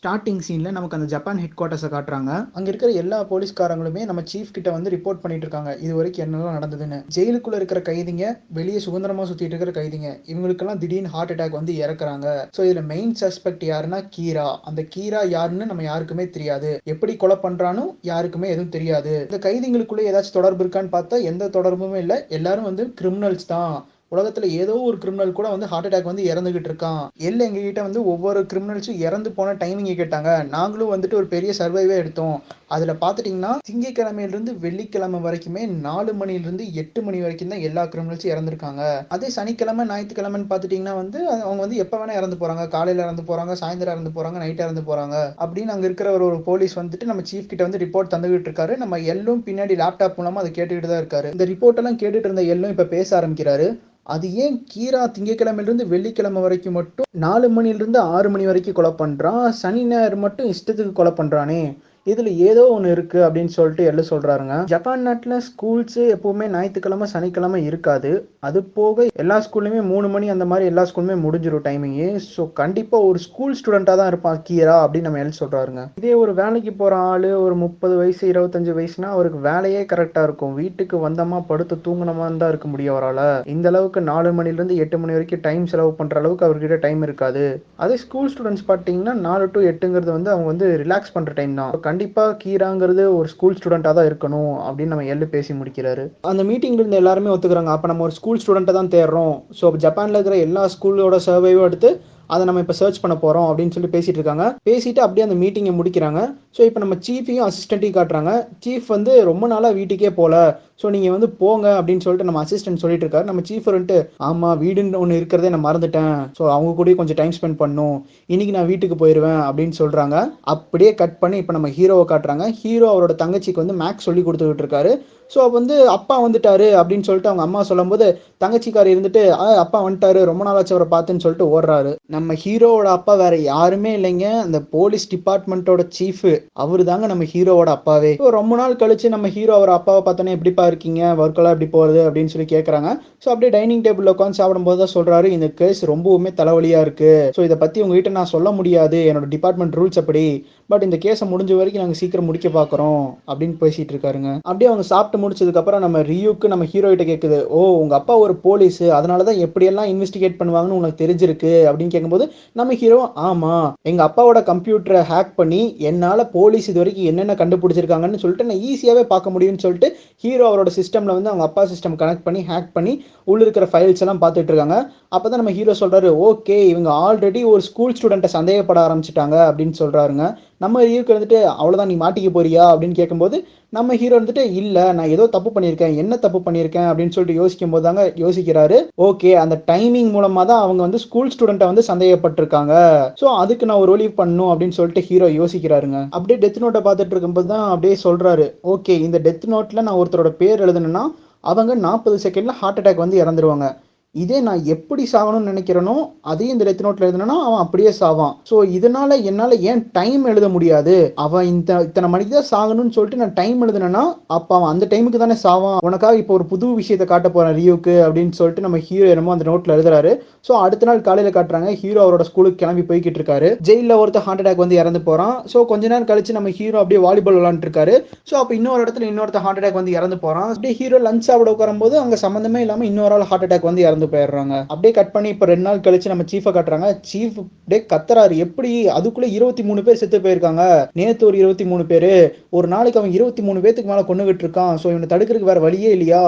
Starting சீனில் நமக்கு அந்த ஜப்பான் ஹெட் குவார்ட்டர்ஸை காட்டுறாங்க. அங்கே இருக்கிற எல்லா போலீஸ்காரங்களுமே நம்ம சீஃப் கிட்ட வந்து ரிப்போர்ட் பண்ணிட்டு இருக்காங்க. இது வரைக்கும் என்னெல்லாம் நடந்ததுன்னு. ஜெயிலுக்குள்ள இருக்கிற கைதிங்க வெளியே சுதந்திரமா சுத்திட்டு இருக்கிற கைதிங்க இவங்களுக்கெல்லாம் திடீர்னு ஹார்ட் அட்டாக் வந்து இறக்குறாங்க. ஸோ இதுல மெயின் சஸ்பெக்ட் யாருன்னா கீரா. அந்த கீரா யாருன்னு நம்ம யாருக்குமே தெரியாது. எப்படி கொலை பண்றானோ யாருக்குமே எதுவும் தெரியாது. இந்த கைதிங்களுக்குள்ளே ஏதாச்சும் தொடர்பு இருக்கான்னு பார்த்தா எந்த தொடர்புமே இல்லை. எல்லாரும் வந்து கிரிமினல்ஸ் தான். உலகத்துல ஏதோ ஒரு கிரிமினல் கூட வந்து ஹார்ட் அட்டாக் வந்து இறந்துகிட்டு இருக்கான். எல்ல எங்ககிட்ட வந்து ஒவ்வொரு கிரிமினல்ஸும் இறந்து போன டைமிங்கை கேட்டாங்க. நாங்களும் வந்துட்டு ஒரு பெரிய சர்வைவே எடுத்தோம். அதுல பாத்துட்டீங்கன்னா திங்கக்கிழமையில இருந்து வெள்ளிக்கிழமை வரைக்குமே நாலு மணிலிருந்து எட்டு மணி வரைக்கும் தான் எல்லா கிரிமினல்ஸும் இறந்துருக்காங்க. அதே சனிக்கிழமை ஞாயிற்றுக்கிழமைன்னு பாத்துட்டீங்கன்னா வந்து அவங்க வந்து எப்ப வேணா இறந்து போறாங்க. காலையில இறந்து போறாங்க சாயந்தரம் இறந்து போறாங்க நைட் இறந்து போறாங்க. அப்படின்னு அங்க இருக்கிற ஒரு ஒரு போலீஸ் வந்துட்டு நம்ம சீஃப் கிட்ட வந்து ரிப்போர்ட் தந்துகிட்டு இருக்காரு. நம்ம எல்லும் பின்னாடி லேப்டாப் மூலமா அதை கேட்டுக்கிட்டு தான் இருக்காரு. இந்த ரிப்போர்ட் எல்லாம் கேட்டுட்டு இருந்த எல்லும் இப்ப பேச ஆரம்பிக்கிறாரு. அது ஏன் கீரா திங்கக்கிழமையிலிருந்து வெள்ளிக்கிழமை வரைக்கும் மட்டும் நாலு மணிலிருந்து ஆறு மணி வரைக்கும் கொலை பண்றான்? சனி ஞாயிறு மட்டும் இஷ்டத்துக்கு கொலை பண்றானே. இதில் ஏதோ ஒன்று இருக்குது அப்படின்னு சொல்லிட்டு எல்லாம் சொல்றாருங்க. ஜப்பான் நாட்டில் ஸ்கூல்ஸு எப்போவுமே ஞாயிற்றுக்கிழமை சனிக்கிழமை இருக்காது. அது போக எல்லா ஸ்கூல்லையுமே மூணு மணி அந்த மாதிரி எல்லா ஸ்கூலுமே முடிஞ்சிடும் டைமிங்கு ஸோ கண்டிப்பாக ஒரு ஸ்கூல் ஸ்டூடெண்ட்டாக தான் இருப்பான் கீரா அப்படின்னு நம்ம எல்லாம் சொல்கிறாருங்க இதே ஒரு வேலைக்கு போகிற ஆள் ஒரு முப்பது வயசு இருபத்தஞ்சு வயசுனா அவருக்கு வேலையே கரெக்டாக இருக்கும். வீட்டுக்கு வந்தோமா படுத்து தூங்கினமா தான் இருக்க முடியும் அவரால். இந்த அளவுக்கு நாலு மணிலேருந்து எட்டு மணி வரைக்கும் டைம் செலவு பண்ணுற அளவுக்கு அவர்கிட்ட டைம் இருக்காது. அதே ஸ்கூல் ஸ்டூடெண்ட்ஸ் பார்த்தீங்கன்னா நாலு டு எட்டுங்கிறது வந்து அவங்க வந்து ரிலாக்ஸ் பண்ணுற டைம் தான். கண்டிப்பாக கீராங்கிறது ஒரு ஸ்கூல் ஸ்டூடெண்ட்டாக தான் இருக்கணும் அப்படின்னு நம்ம எல்லு பேசி முடிக்கிறாரு. அந்த மீட்டிங்ல இருந்து எல்லாருமே ஒத்துக்கிறாங்க. அப்போ நம்ம ஒரு ஸ்கூல் ஸ்டூடெண்ட்டை தான் தேடுறோம் ஸோ ஜப்பானில் இருக்கிற எல்லா ஸ்கூலோட சர்வேவும் எடுத்து அதை நம்ம இப்போ சர்ச் பண்ண போகிறோம் அப்படின்னு சொல்லி பேசிகிட்டு இருக்காங்க. பேசிட்டு அப்படியே அந்த மீட்டிங்கை முடிக்கிறாங்க. ஸோ இப்போ நம்ம சீஃபையும் அசிஸ்டண்ட்டையும் காட்டுறாங்க. சீஃப் வந்து ரொம்ப நாளாக வீட்டுக்கே போகல ஸோ நீங்கள் வந்து போங்க அப்படின்னு சொல்லிட்டு நம்ம அசிஸ்டன்ட் சொல்லிட்டு இருக்காரு. நம்ம சீஃப் வந்துட்டு ஆமாம் வீடுன்னு ஒன்று இருக்கிறதே நான் மறந்துட்டேன். ஸோ அவங்க கூட கொஞ்சம் டைம் ஸ்பெண்ட் பண்ணும். இன்னைக்கு நான் வீட்டுக்கு போயிடுவேன் அப்படின்னு சொல்கிறாங்க அப்படியே கட் பண்ணி இப்போ நம்ம ஹீரோவை காட்டுறாங்க. ஹீரோ அவரோட தங்கச்சிக்கு வந்து மேக்ஸ் சொல்லி கொடுத்துக்கிட்டு இருக்காரு. ஸோ வந்து அப்பா வந்துட்டாரு அப்படின்னு சொல்லிட்டு அவங்க அம்மா சொல்லும்போது தங்கச்சிக்கார் இருந்துட்டு "ஆ, அப்பா வந்துட்டாரு. ரொம்ப நாளாச்சு அவரை பார்த்துன்னு சொல்லிட்டு ஓடுறாரு. நம்ம ஹீரோவோட அப்பா வேற யாருமே இல்லைங்க. அந்த போலீஸ் டிபார்ட்மெண்ட்டோட சீஃபு அவரு தாங்க நம்ம ஹீரோவோட அப்பாவே. இப்போ ரொம்ப நாள் கழிச்சு நம்ம ஹீரோ அவர் அப்பாவை பார்த்தோன்னே எப்படிப்பா இருக்கீங்க? ஒர்க்கெல்லாம் எப்படி போகிறது அப்படின்னு சொல்லி கேட்குறாங்க ஸோ அப்படியே டைனிங் டேபிளில் உட்காந்து சாப்பிடும்போது தான் சொல்றாரு இந்த கேஸ் ரொம்பவுமே தலைவலியா இருக்கு. ஸோ இதை பத்தி உங்ககிட்ட நான் சொல்ல முடியாது. என்னோட டிபார்ட்மெண்ட் ரூல்ஸ் அப்படி. பட் இந்த கேஸை முடிஞ்ச வரைக்கும் நாங்கள் சீக்கிரம் முடிக்க பார்க்குறோம் அப்படின்னு பேசிட்டு இருக்காருங்க. அப்படியே அவங்க சாப்பிட்டு முடிச்சதுக்கப்புறம் நம்ம ரியூக்கு நம்ம ஹீரோ கிட்ட கேட்குது ஓ உங்க அப்பா ஒரு போலீஸ் அதனால தான் எப்படியெல்லாம் இன்வெஸ்டிகேட் பண்ணுவாங்கன்னு உனக்கு தெரிஞ்சிருக்கு. அப்படின்னு கேட்கும்போது நம்ம ஹீரோ ஆமா எங்க அப்பாவோட கம்ப்யூட்டரை ஹேக் பண்ணி என்னால போலீஸ் இது வரைக்கும் என்னென்ன கண்டுபிடிச்சிருக்காங்கன்னு சொல்லிட்டு நான் ஈஸியாவே பார்க்க முடியும்னு சொல்லிட்டு ஹீரோ அவரோட சிஸ்டமில் வந்து அவங்க அப்பா சிஸ்டம் கனெக்ட் பண்ணி ஹேக் பண்ணி உள்ள இருக்கிற ஃபைல்ஸ் எல்லாம் பார்த்துட்டு இருக்காங்க. அப்பதான் நம்ம ஹீரோ சொல்கிறாரு ஓகே இவங்க ஆல்ரெடி ஒரு ஸ்கூல் ஸ்டூடெண்ட்டை சந்தேகப்பட ஆரம்பிச்சிட்டாங்க அப்படின்னு சொல்கிறாருங்க நம்ம ஹீரோக்கு வந்துட்டு அவ்வளோதான் நீ மாட்டிக்க போறியா? அப்படின்னு கேட்கும்போது நம்ம ஹீரோ வந்துட்டு இல்ல நான் ஏதோ தப்பு பண்ணியிருக்கேன். என்ன தப்பு பண்ணியிருக்கேன்? அப்படின்னு சொல்லிட்டு யோசிக்கும் போது தாங்க யோசிக்கிறாரு. ஓகே அந்த டைமிங் மூலமா தான் அவங்க வந்து ஸ்கூல் ஸ்டூடெண்ட்டை வந்து சந்தேகப்பட்டிருக்காங்க. ஸோ அதுக்கு நான் ஒரு ஒலி பண்ணும் அப்படின்னு சொல்லிட்டு ஹீரோ யோசிக்கிறாருங்க. அப்படியே டெத் நோட்டை பார்த்துட்டு இருக்கும்போது தான் அப்படியே சொல்றாரு. ஓகே இந்த டெத் நோட்ல நான் ஒருத்தரோட பேர் எழுதணும்னா அவங்க நாற்பது செகண்ட்ல ஹார்ட் அட்டாக் வந்து இறந்துருவாங்க. இதே நான் எப்படி சாகணும்னு நினைக்கிறேனோ அதையும் இந்த டெத் நோட்ல எழுதுனா அவன் அப்படியே சாவான். ஸோ இதனால என்னால ஏன் டைம் எழுத முடியாது? அவன் இந்த இத்தனை மணிக்கு தான் சாகணும்னு சொல்லிட்டு நான் டைம் எழுதுனேன்னா அப்ப அவன் அந்த டைமுக்கு தானே சாவான். உனக்காக இப்போ ஒரு புது விஷயத்தை காட்ட போறான் ரியூக்கு அப்படின்னு சொல்லிட்டு நம்ம ஹீரோ என்னமோ அந்த நோட்ல எழுதுறாரு. ஸோ அடுத்த நாள் காலையில காட்டுறாங்க ஹீரோ அவரோட ஸ்கூலுக்கு கிளம்பி போய்கிட்டு இருக்காரு. ஜெயில ஒருத்தர் ஹார்ட் அட்டாக் வந்து இறந்து போறான். ஸோ கொஞ்ச நேரம் கழிச்சு நம்ம ஹீரோ அப்படியே வாலிபால் விளாண்டுட்டு இருக்காரு. ஸோ அப்போ இன்னொரு இடத்துல இன்னொருத்த ஹார்ட் அட்டாக் வந்து இறந்து போறான். அப்படியே ஹீரோ லஞ்ச் சாப்பிட உட்காரும்போது அங்க சம்மந்தமே இல்லாம இன்னொரு ஆள் ஹார்ட் அட்டாக் வந்து இறந்து போயிடுறாங்க. அப்படியே கட் பண்ணி இப்போ ரெண்டு நாள் கழிச்சு நம்ம சீஃபை கட்டுறாங்க. சீஃப் அப்படியே கத்துறாரு. எப்படி? அதுக்குள்ள இருபத்தி மூணு பேர் செத்து போயிருக்காங்க. நேத்து ஒரு இருபத்தி மூணு பேர். ஒரு நாளைக்கு அவன் இருபத்தி மூணு பேத்துக்கு மேலே கொண்டுகிட்டு இருக்கான். ஸோ இவனை தடுக்கிறதுக்கு வேற வழியே இல்லையா?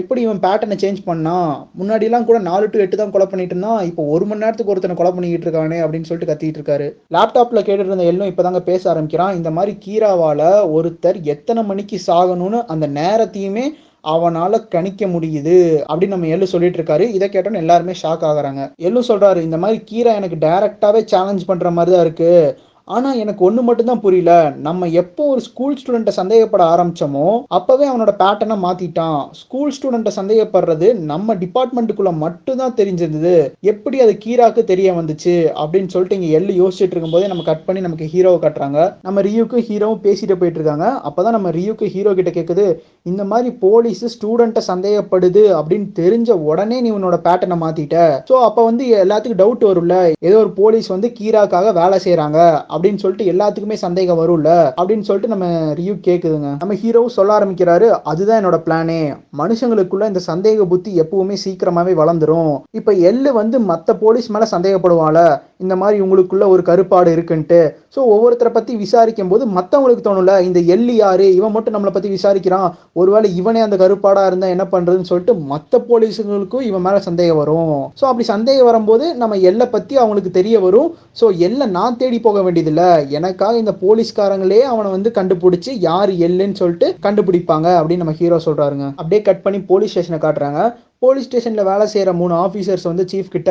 எப்படி இவன் பேட்டர்னை சேஞ்ச் பண்ணான் முன்னாடிலாம் கூட நாலு டு எட்டு தான் கொலை பண்ணிட்டு இருந்தான். இப்போ ஒரு மணி நேரத்துக்கு ஒருத்தனை கொலை பண்ணிக்கிட்டு இருக்கானே அப்படின்னு சொல்லிட்டு கத்திட்டு இருக்காரு. லேப்டாப்ல கேட்டுட்டு இருந்த எல்லாம் இப்போதாங்க பேச ஆரம்பிக்கிறான். இந்த மாதிரி கீராவால ஒருத்தர் எத்தனை மணிக்கு சாகணும்னு அந்த நேரத்தையுமே அவனால கணிக்க முடியுது அப்படின்னு நம்ம எள்ளு சொல்லிட்டு இருக்காரு. இதை கேட்டோன்னு எல்லாருமே ஷாக் ஆகுறாங்க. எள்ளு சொல்றாரு இந்த மாதிரி கீரா எனக்கு டைரக்டாவே சேலஞ்ச் பண்ற மாதிரி தான் இருக்கு. ஆனால் எனக்கு ஒன்று மட்டும் தான் புரியல. நம்ம எப்போ ஒரு ஸ்கூல் ஸ்டூடெண்ட்டை சந்தேகப்பட ஆரம்பிச்சோமோ அப்போவே அவனோட பேட்டர்னை மாற்றிட்டான் ஸ்கூல் ஸ்டூடெண்ட்டை சந்தேகப்படுறது நம்ம டிபார்ட்மெண்ட்டுக்குள்ளே மட்டும் தான் தெரிஞ்சிருந்தது. எப்படி அது கீராக்கு தெரிய வந்துச்சு அப்படின்னு சொல்லிட்டு இங்கே எள்ளு யோசிச்சுட்டு இருக்கும்போதே நம்ம கட் பண்ணி நமக்கு ஹீரோவை கட்டுறாங்க. நம்ம ரியூக்கும் ஹீரோவும் பேசிட்டு போயிட்டு இருக்காங்க. அப்பதான் நம்ம ரியூக்கு ஹீரோ கிட்ட கேட்குது இந்த மாதிரி போலீஸ் ஸ்டூடெண்ட்டை சந்தேகப்படுது அப்படின்னு தெரிஞ்ச உடனே நீ உன்னோட பேட்டர்னை மாற்றிட்ட ஸோ அப்போ வந்து எல்லாத்துக்கும் டவுட் வரும்ல. ஏதோ ஒரு போலீஸ் வந்து கீராக்காக வேலை செய்கிறாங்க அப்படின்னு சொல்லிட்டு எல்லாத்துக்குமே சந்தேகம் வரும்ல? அப்படின்னு சொல்லிட்டு நம்ம ரியூ கேக்குதுங்க. நம்ம ஹீரோவும் சொல்ல ஆரம்பிக்கிறாரு அதுதான் என்னோட பிளானே மனுஷங்களுக்குள்ள இந்த சந்தேக புத்தி எப்பவுமே சீக்கிரமாவே வளர்ந்துரும். இப்ப எள்ளு வந்து மத்த போலீஸ் மேல சந்தேகப்படுவாள இந்த மாதிரி உங்களுக்குள்ள ஒரு கருப்பாடு இருக்குன்ட்டு. ஸோ ஒவ்வொருத்தரை பத்தி விசாரிக்கும் போது மத்தவங்களுக்கு தோணும்ல இந்த எள்ளு யாரு? இவன் மட்டும் நம்மளை பத்தி விசாரிக்கிறான். ஒருவேளை இவனே அந்த கருப்பாடா இருந்தா என்ன பண்றதுன்னு சொல்லிட்டு மத்த போலீஸுங்களுக்கும் இவன் மேல சந்தேகம் வரும். ஸோ அப்படி சந்தேகம் வரும்போது நம்ம எல்லை பத்தி அவங்களுக்கு தெரிய வரும். ஸோ எல்லை நான் தேடி போக வேண்டியது இதில் எனக்காக இந்த போலீஸ்காரங்களே அவனை வந்து கண்டுபிடிச்சு யார் எல்லுன்னு சொல்லிட்டு கண்டுபிடிப்பாங்க அப்படின்னு நம்ம ஹீரோ சொல்றாருங்க. அப்படியே கட் பண்ணி போலீஸ் ஸ்டேஷனை காட்டுறாங்க. போலீஸ் ஸ்டேஷனில் வேலை செய்கிற மூணு ஆஃபீஸர்ஸ் வந்து சீஃப் கிட்ட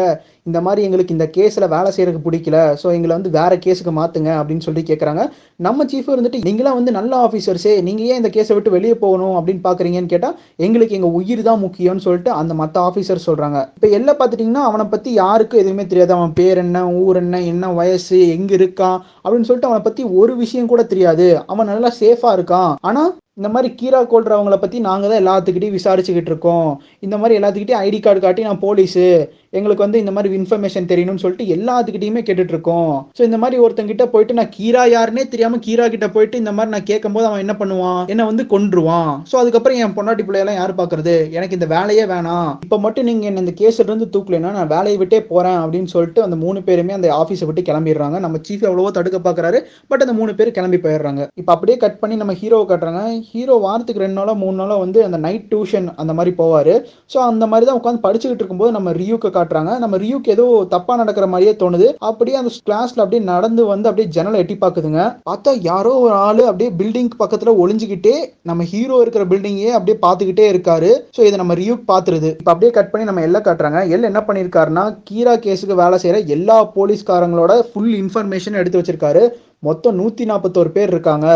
இந்த மாதிரி எங்களுக்கு இந்த கேஸில் வேலை செய்கிறதுக்கு பிடிக்கல ஸோ எங்களை வந்து வேறு கேஸுக்கு மாற்றுங்க அப்படின்னு சொல்லி கேட்குறாங்க நம்ம சீஃப் இருந்துட்டு நீங்களாம் வந்து நல்ல ஆஃபீஸர்ஸே நீங்கள் ஏன் இந்த கேஸை விட்டு வெளியே போகணும்? அப்படின்னு பார்க்குறீங்கன்னு கேட்டால் எங்களுக்கு எங்கள் உயிர் தான் முக்கியம்னு சொல்லிட்டு அந்த மற்ற ஆஃபீஸர் சொல்கிறாங்க இப்போ எல்லாம் பார்த்துட்டிங்கன்னா அவனை பற்றி யாருக்கும் எதுவுமே தெரியாது. அவன் பேர் என்ன ஊர் என்ன என்ன வயசு எங்கே இருக்கான் அப்படின்னு சொல்லிட்டு அவனை பற்றி ஒரு விஷயம் கூட தெரியாது. அவன் நல்லா சேஃபாக இருக்கான். ஆனால் இந்த மாதிரி கீரா கொள்றவங்கள பற்றி நாங்கள் தான் எல்லாத்துக்கிட்டையும் விசாரிச்சுக்கிட்டு இருக்கோம். இந்த மாதிரி எல்லாத்துக்கிட்டையும் ஐடி கார்டு காட்டி நான் போலீஸு. எங்களுக்கு வந்து இந்த மாதிரி இன்ஃபர்மேஷன் தெரியணும்னு சொல்லிட்டு எல்லாத்துக்கிட்டையுமே கேட்டுட்ருக்கோம் ஸோ இந்த மாதிரி ஒருத்தங்கிட்ட போயிட்டு நான் கீரா யாருன்னே தெரியாமல் கீரா கிட்ட போயிட்டு இந்த மாதிரி நான் கேட்கும்போது அவன் என்ன பண்ணுவான்? என்ன வந்து கொன்றுவான். ஸோ அதுக்கப்புறம் என் பொண்டாட்டி பிள்ளையெல்லாம் யார் பார்க்குறது எனக்கு இந்த வேலையே வேணாம். இப்போ மட்டும் நீங்கள் என்ன இந்த கேஸில் இருந்து தூக்கலைன்னா நான் வேலையை விட்டே போகிறேன் அப்படின்னு சொல்லிட்டு அந்த மூணு பேருமே அந்த ஆஃபீஸை விட்டு கிளம்பிடுறாங்க. நம்ம சீஃப் எவ்வளவோ தடுக்க பார்க்குறாரு பட் அந்த மூணு பேர் கிளம்பி போயிடுறாங்க. இப்போ அப்படியே கட் பண்ணி நம்ம ஹீரோவை காட்டுறாங்க. ஹீரோ வாரத்துக்கு ரெண்டு நாளோ மூணு நாளோ வந்து அந்த நைட் டியூஷன் அந்த மாதிரி போவார். ஸோ அந்த மாதிரி தான் உட்காந்து படிச்சுக்கிட்டு இருக்கும்போது நம்ம ரியூக்கு காட்டுறாங்க. நம்ம ரியூக்கு ஏதோ தப்பாக நடக்கிற மாதிரியே தோணுது. அப்படியே அந்த கிளாஸில் அப்படியே நடந்து வந்து அப்படியே ஜன்னலை எட்டி பார்க்குதுங்க. பார்த்தா யாரோ ஒரு ஆள் அப்படியே பில்டிங் பக்கத்தில் ஒளிஞ்சிக்கிட்டே நம்ம ஹீரோ இருக்கிற பில்டிங்கே அப்படியே பார்த்துக்கிட்டே இருக்காரு. ஸோ இதை நம்ம ரியூக் பார்த்துருது. இப்போ அப்படியே கட் பண்ணி நம்ம எல்லாம் காட்டுறாங்க. எல் என்ன பண்ணியிருக்காருன்னா கீரா கேஸுக்கு வேலை செய்கிற எல்லா போலீஸ்காரங்களோட ஃபுல் இன்ஃபர்மேஷன் எடுத்து வச்சிருக்காரு. மொத்தம் நூற்றி நாற்பத்தோரு பேர் இருக்காங்க.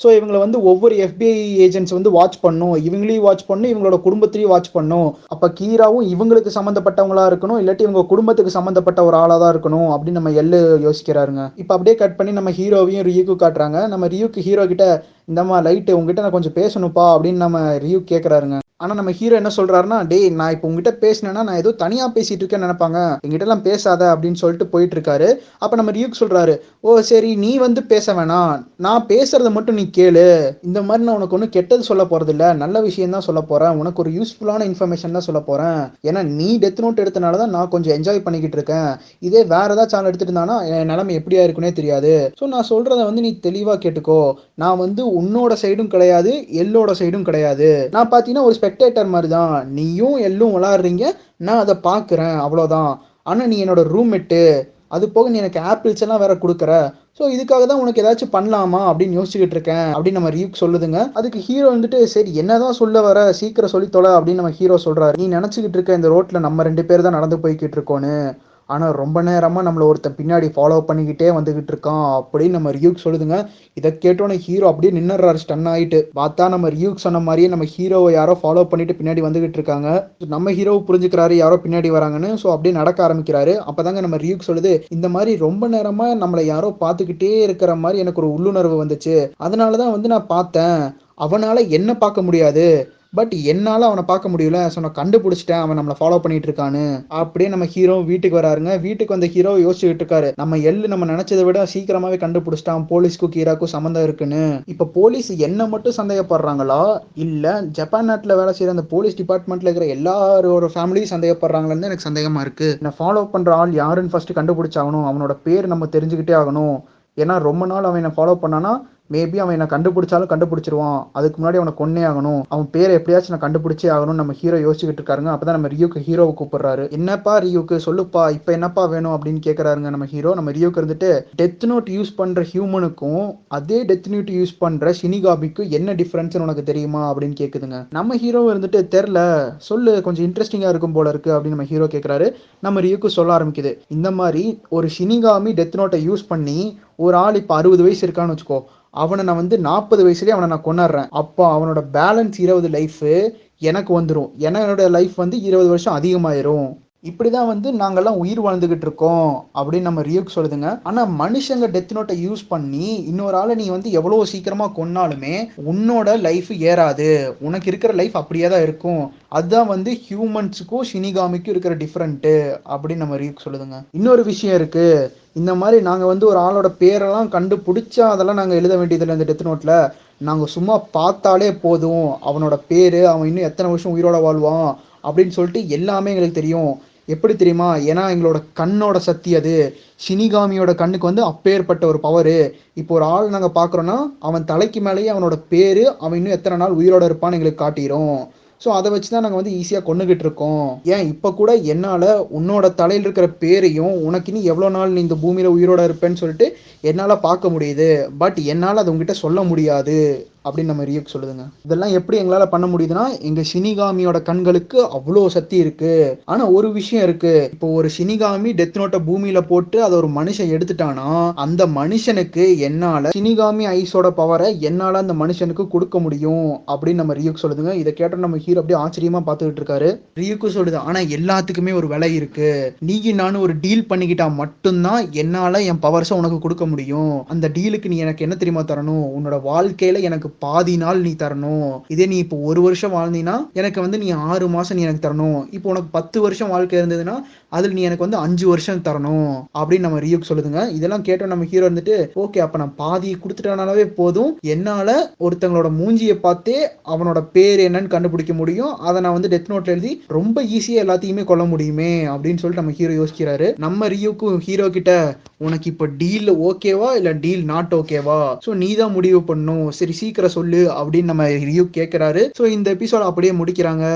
ஸோ இவங்களை வந்து ஒவ்வொரு எஃபிஐ ஏஜென்ட்ஸ் வந்து வாட்ச் பண்ணும். இவங்களையும் வாட்ச் பண்ணும் இவங்களோட குடும்பத்திலையும் வாட்ச் பண்ணும். அப்போ கீராவும் இவங்களுக்கு சம்மந்தப்பட்டவங்களா இருக்கணும் இல்லாட்டி இவங்க குடும்பத்துக்கு சம்மந்தப்பட்ட ஒரு ஆளாக தான் இருக்கணும் அப்படின்னு நம்ம எல்லு யோசிக்கிறாருங்க. இப்போ அப்படியே கட் பண்ணி நம்ம ஹீரோவையும் ரியூக்கு காட்டுறாங்க. நம்ம ரியூக்கு ஹீரோ கிட்ட இந்தம்மா லைட்டு உங்ககிட்ட நான் கொஞ்சம் பேசணும்ப்பா அப்படின்னு நம்ம ரியூ கேட்குறாருங்க ஆனால் நம்ம ஹீரோ என்ன சொல்கிறாருன்னா டேய் நான் இப்போ உங்ககிட்ட பேசினேன்னா நான் ஏதோ தனியாக பேசிகிட்டு இருக்கேன்னு நினைப்பாங்க. எங்கிட்டலாம் பேசாத அப்படின்னு சொல்லிட்டு போயிட்டு இருக்காரு அப்போ நம்ம ரியூக் சொல்கிறாரு ஓ சரி நீ வந்து பேச வேணாம். நான் பேசுகிறத மட்டும் நீ கேளு. இந்த மாதிரி நான் உனக்கு ஒன்றும் கெட்டது சொல்ல போகிறதில்ல நல்ல விஷயம் தான் சொல்ல போகிறேன் உனக்கு ஒரு யூஸ்ஃபுல்லான இன்ஃபர்மேஷன் தான் சொல்ல போகிறேன் ஏன்னா நீ டெத் நோட் எடுத்தனால தான் நான் கொஞ்சம் என்ஜாய் பண்ணிக்கிட்டு இருக்கேன். இதே வேற ஏதாவது சேனல் எடுத்துட்டு இருந்தானா என் நிலைமை எப்படியா இருக்குன்னே தெரியாது. ஸோ நான் சொல்கிறத வந்து நீ தெளிவாக கேட்டுக்கோ. நான் வந்து உன்னோட சைடும் கிடையாது எல்லோட சைடும் கிடையாது. நான் பார்த்தீங்கன்னா ஒரு ஸ்பெக்டேட்டர் மாதிரி தான் நீயும் எல்லும் விளாடுறீங்க நான் அதை பார்க்குறேன் அவ்வளோதான் ஆனால் நீ என்னோட ரூம்மேட்டு அது போக நீ எனக்கு ஆப்பிள்ஸ் எல்லாம் வேற கொடுக்குற. ஸோ இதுக்காக தான் உனக்கு ஏதாச்சும் பண்ணலாமா அப்படின்னு யோசிச்சுக்கிட்டு இருக்கேன் அப்படின்னு நம்ம ரீக் சொல்லுதுங்க. அதுக்கு ஹீரோ வந்துட்டு சரி என்னதான் சொல்ல வர சீக்கிரம் சொல்லி தொலை அப்படின்னு நம்ம ஹீரோ சொல்றாரு. நீ நினச்சிக்கிட்டு இருக்க இந்த ரோட்ல நம்ம ரெண்டு பேர் தான் நடந்து போய்கிட்டு இருக்கோன்னு ஆனால் ரொம்ப நேரமாக நம்மளை ஒருத்தன் பின்னாடி ஃபாலோ பண்ணிக்கிட்டே வந்துக்கிட்டு இருக்கான் அப்படின்னு நம்ம ரியூக் சொல்லுதுங்க. இதை கேட்டோன்னே ஹீரோ அப்படியே நின்னுறாரு ஸ்டன் ஆகிட்டு பார்த்தா நம்ம ரியூக் சொன்ன மாதிரியே நம்ம ஹீரோவை யாரோ ஃபாலோ பண்ணிட்டு பின்னாடி வந்துகிட்டு இருக்காங்க. நம்ம ஹீரோவை புரிஞ்சுக்கிறாரு யாரோ பின்னாடி வராங்கன்னு. ஸோ அப்படியே நடக்க ஆரம்பிக்கிறாரு. அப்பதாங்க நம்ம ரியூக் சொல்லுது இந்த மாதிரி ரொம்ப நேரமாக நம்மளை யாரோ பார்த்துக்கிட்டே இருக்கிற மாதிரி எனக்கு ஒரு உள்ளுணர்வு வந்துச்சு. அதனால தான் வந்து நான் பார்த்தேன். அவனால் என்ன பார்க்க முடியாது. பட் என்னால் அவனை பார்க்க முடியல. ஸோ நான் கண்டுபிடிச்சிட்டேன். அவன் நம்மளை ஃபாலோ பண்ணிட்டு இருக்கான்னு அப்படியே நம்ம ஹீரோ வீட்டுக்கு வராருங்க. வீட்டுக்கு வந்த ஹீரோ யோசிச்சுட்டு இருக்காரு. நம்ம எள்ளு நம்ம நினைச்சதை விட சீக்கிரமாவே கண்டுபிடிச்சிட்டான். போலீஸ்க்கும் கீராக்கும் சம்மந்தம் இருக்குன்னு. இப்போ போலீஸ் என்ன மட்டும் சந்தேகப்படுறாங்களா? இல்லை ஜப்பான் நாட்டில் வேலை செய்கிற அந்த போலீஸ் டிபார்ட்மெண்ட்ல இருக்கிற எல்லாரோட ஃபேமிலியும் சந்தேகப்படுறாங்கன்னு எனக்கு சந்தேகமா இருக்கு. நான் ஃபாலோ பண்ற ஆள் யாருன்னு ஃபர்ஸ்ட் கண்டுபிடிச்சாகணும். அவனோட பேர் நம்ம தெரிஞ்சுக்கிட்டே ஆகணும். ஏன்னா ரொம்ப நாள் அவன் ஃபாலோ பண்ணானா மேபி அவன் என்ன கண்டுபிடிச்சாலும் கண்டுபிடிச்சிருவான். அதுக்கு முன்னாடி அவனை கொன்னே ஆகணும். அவன் பேரை எப்படியாச்சும் நான் கண்டுபிடிச்சே ஆகணும் நம்ம ஹீரோ யோசிச்சுக்கிட்டு இருக்காருங்க. அப்பதான் நம்ம ரியூக்கு ஹீரோவை கூப்பிடுறாரு. என்னப்பா ரியூக்கு சொல்லுப்பா. இப்போ என்னப்பா வேணும்? அப்படின்னு கேட்கறாருங்க நம்ம ஹீரோ நம்ம ரியூக்கு இருந்துட்டு டெத் நோட் யூஸ் பண்ற ஹியூமனுக்கும் அதே டெத் நோட் யூஸ் பண்ற சினிகாபிக்கும் என்ன டிஃபரன்ஸ் உனக்கு தெரியுமா? அப்படின்னு கேக்குதுங்க. நம்ம ஹீரோ இருந்துட்டு தெரில. சொல்லு. கொஞ்சம் இன்ட்ரெஸ்டிங்கா இருக்கும் போல இருக்கு. அப்படின்னு நம்ம ஹீரோ கேட்கறாரு நம்ம ரியூக்கு சொல்ல ஆரம்பிக்குது. இந்த மாதிரி ஒரு ஷினிகாமி டெத் நோட்டை யூஸ் பண்ணி ஒரு ஆள் இப்போ அறுபது வயசு இருக்கான்னு வச்சுக்கோ அவனை நான் வந்து நாற்பது வயசுலேயே அவனை நான் கொண்டாடுறேன் அப்போ அவனோட பேலன்ஸ் இருபது லைஃபு எனக்கு வந்துடும் என்னோட லைஃப் வந்து இருபது வருஷம் அதிகமாயிரும். இப்படிதான் வந்து நாங்கெல்லாம் உயிர் வாழ்ந்துகிட்டு இருக்கோம் அப்படின்னு நம்ம ரியூக் சொல்லுதுங்க. ஆனா மனுஷங்க டெத் நோட்டை யூஸ் பண்ணி இன்னொரு ஆளை நீ வந்து எவ்வளவு சீக்கிரமா கொன்னாலுமே உன்னோட லைஃப் ஏறாது. உனக்கு இருக்கிற லைஃப் அப்படியே தான் இருக்கும். அதுதான் வந்து ஹியூமன்ஸுக்கும் சினிகாமிக்கும் இருக்கிற டிஃப்ரெண்ட்டு அப்படின்னு நம்ம ரியூக் சொல்லுதுங்க. இன்னொரு விஷயம் இருக்கு. இந்த மாதிரி நாங்க வந்து ஒரு ஆளோட பேரெல்லாம் கண்டுபிடிச்சா அதெல்லாம் நாங்க எழுத வேண்டியதில்லை இந்த டெத் நோட்ல நாங்க சும்மா பார்த்தாலே போதும். அவனோட பேரு அவன் இன்னும் எத்தனை வருஷம் உயிரோட வாழ்வான் அப்படின்னு சொல்லிட்டு எல்லாமே எங்களுக்கு தெரியும். எப்படி தெரியுமா? ஏன்னா எங்களோட கண்ணோட சக்தி அது. சினிகாமியோட கண்ணுக்கு வந்து அப்பேற்பட்ட ஒரு பவரு இப்போ ஒரு ஆள் நாங்கள் பார்க்குறோன்னா அவன் தலைக்கு மேலேயே அவனோட பேரு அவன் இன்னும் எத்தனை நாள் உயிரோட இருப்பான்னு எங்களுக்கு காட்டிடும் ஸோ அதை வச்சு தான் நாங்கள் வந்து ஈஸியாக கொண்டுகிட்டு இருக்கோம். ஏன்? இப்போ கூட என்னால் உன்னோட தலையில் இருக்கிற பேரையும் உனக்கு இனி எவ்வளோ நாள் நீ இந்த பூமியில் உயிரோட இருப்பேன்னு சொல்லிட்டு என்னால் பார்க்க முடியுது. பட் என்னால் அது உங்ககிட்ட சொல்ல முடியாது. அப்படின்னு நம்ம ரியூக் சொல்லுதுங்க. இதெல்லாம் எப்படி எங்களால் பண்ண முடியுதுன்னா எங்கள் ஷினிகாமியோட கண்களுக்கு அவ்வளோ சக்தி இருக்கு. ஆனால் ஒரு விஷயம் இருக்கு. இப்போ ஒரு ஷினிகாமி டெத் நோட்டை பூமியில போட்டு அதை ஒரு மனுஷன் எடுத்துட்டானா அந்த மனுஷனுக்கு என்னால் ஷினிகாமி ஐஸோட பவரை என்னால் அந்த மனுஷனுக்கு கொடுக்க முடியும் அப்படின்னு நம்ம ரியூக் சொல்லுதுங்க. இதை கேட்ட நம்ம ஹீரோ அப்படியே ஆச்சரியமா பார்த்துக்கிட்டு இருக்காரு. ரியூக்கு சொல்லுது ஆனால் எல்லாத்துக்குமே ஒரு விலை இருக்கு. நீயும் நானும் ஒரு டீல் பண்ணிக்கிட்டா மட்டும்தான் என்னால் என் பவர்ஸை உனக்கு கொடுக்க முடியும். அந்த டீலுக்கு நீ எனக்கு என்ன தெரியுமா தரணும்? உன்னோட வாழ்க்கையில எனக்கு பாதி நாள் நீ தரணும். இதே நீ இப்போ ஒரு வருஷம் வாழ்ந்தீங்கன்னா எனக்கு வந்து நீ ஆறு மாசம் நீ எனக்கு தரணும். இப்போ உனக்கு பத்து வருஷம் வாழ்க்கை இருந்ததுன்னா அதில் நீ எனக்கு வந்து அஞ்சு வருஷம் தரணும் அப்படின்னு நம்ம ரியூக் சொல்லுதுங்க. இதெல்லாம் கேட்டோம் நம்ம ஹீரோ வந்துட்டு ஓகே அப்ப நான் பாதி கொடுத்துட்டனாலே போதும். என்னால ஒருத்தங்களோட மூஞ்சியை பார்த்தே அவனோட பேர் என்னன்னு கண்டுபிடிக்க முடியும். அதை நான் வந்து டெத் நோட்ல எழுதி ரொம்ப ஈஸியா எல்லாத்தையுமே கொல்ல முடியுமே அப்படின்னு சொல்லிட்டு நம்ம ஹீரோ யோசிக்கிறாரு. நம்ம ரியூக்கும் ஹீரோ கிட்ட உனக்கு இப்போ டீல் ஓகேவா இல்ல டீல் நாட் ஓகேவா ஸோ நீ தான் முடிவு பண்ணும் சரி சீக்கிரம் சொல்லு அப்படின்னு நம்ம ரியூ கேட்கிறாரு ஸோ இந்த எபிசோட அப்படியே முடிக்கிறாங்க.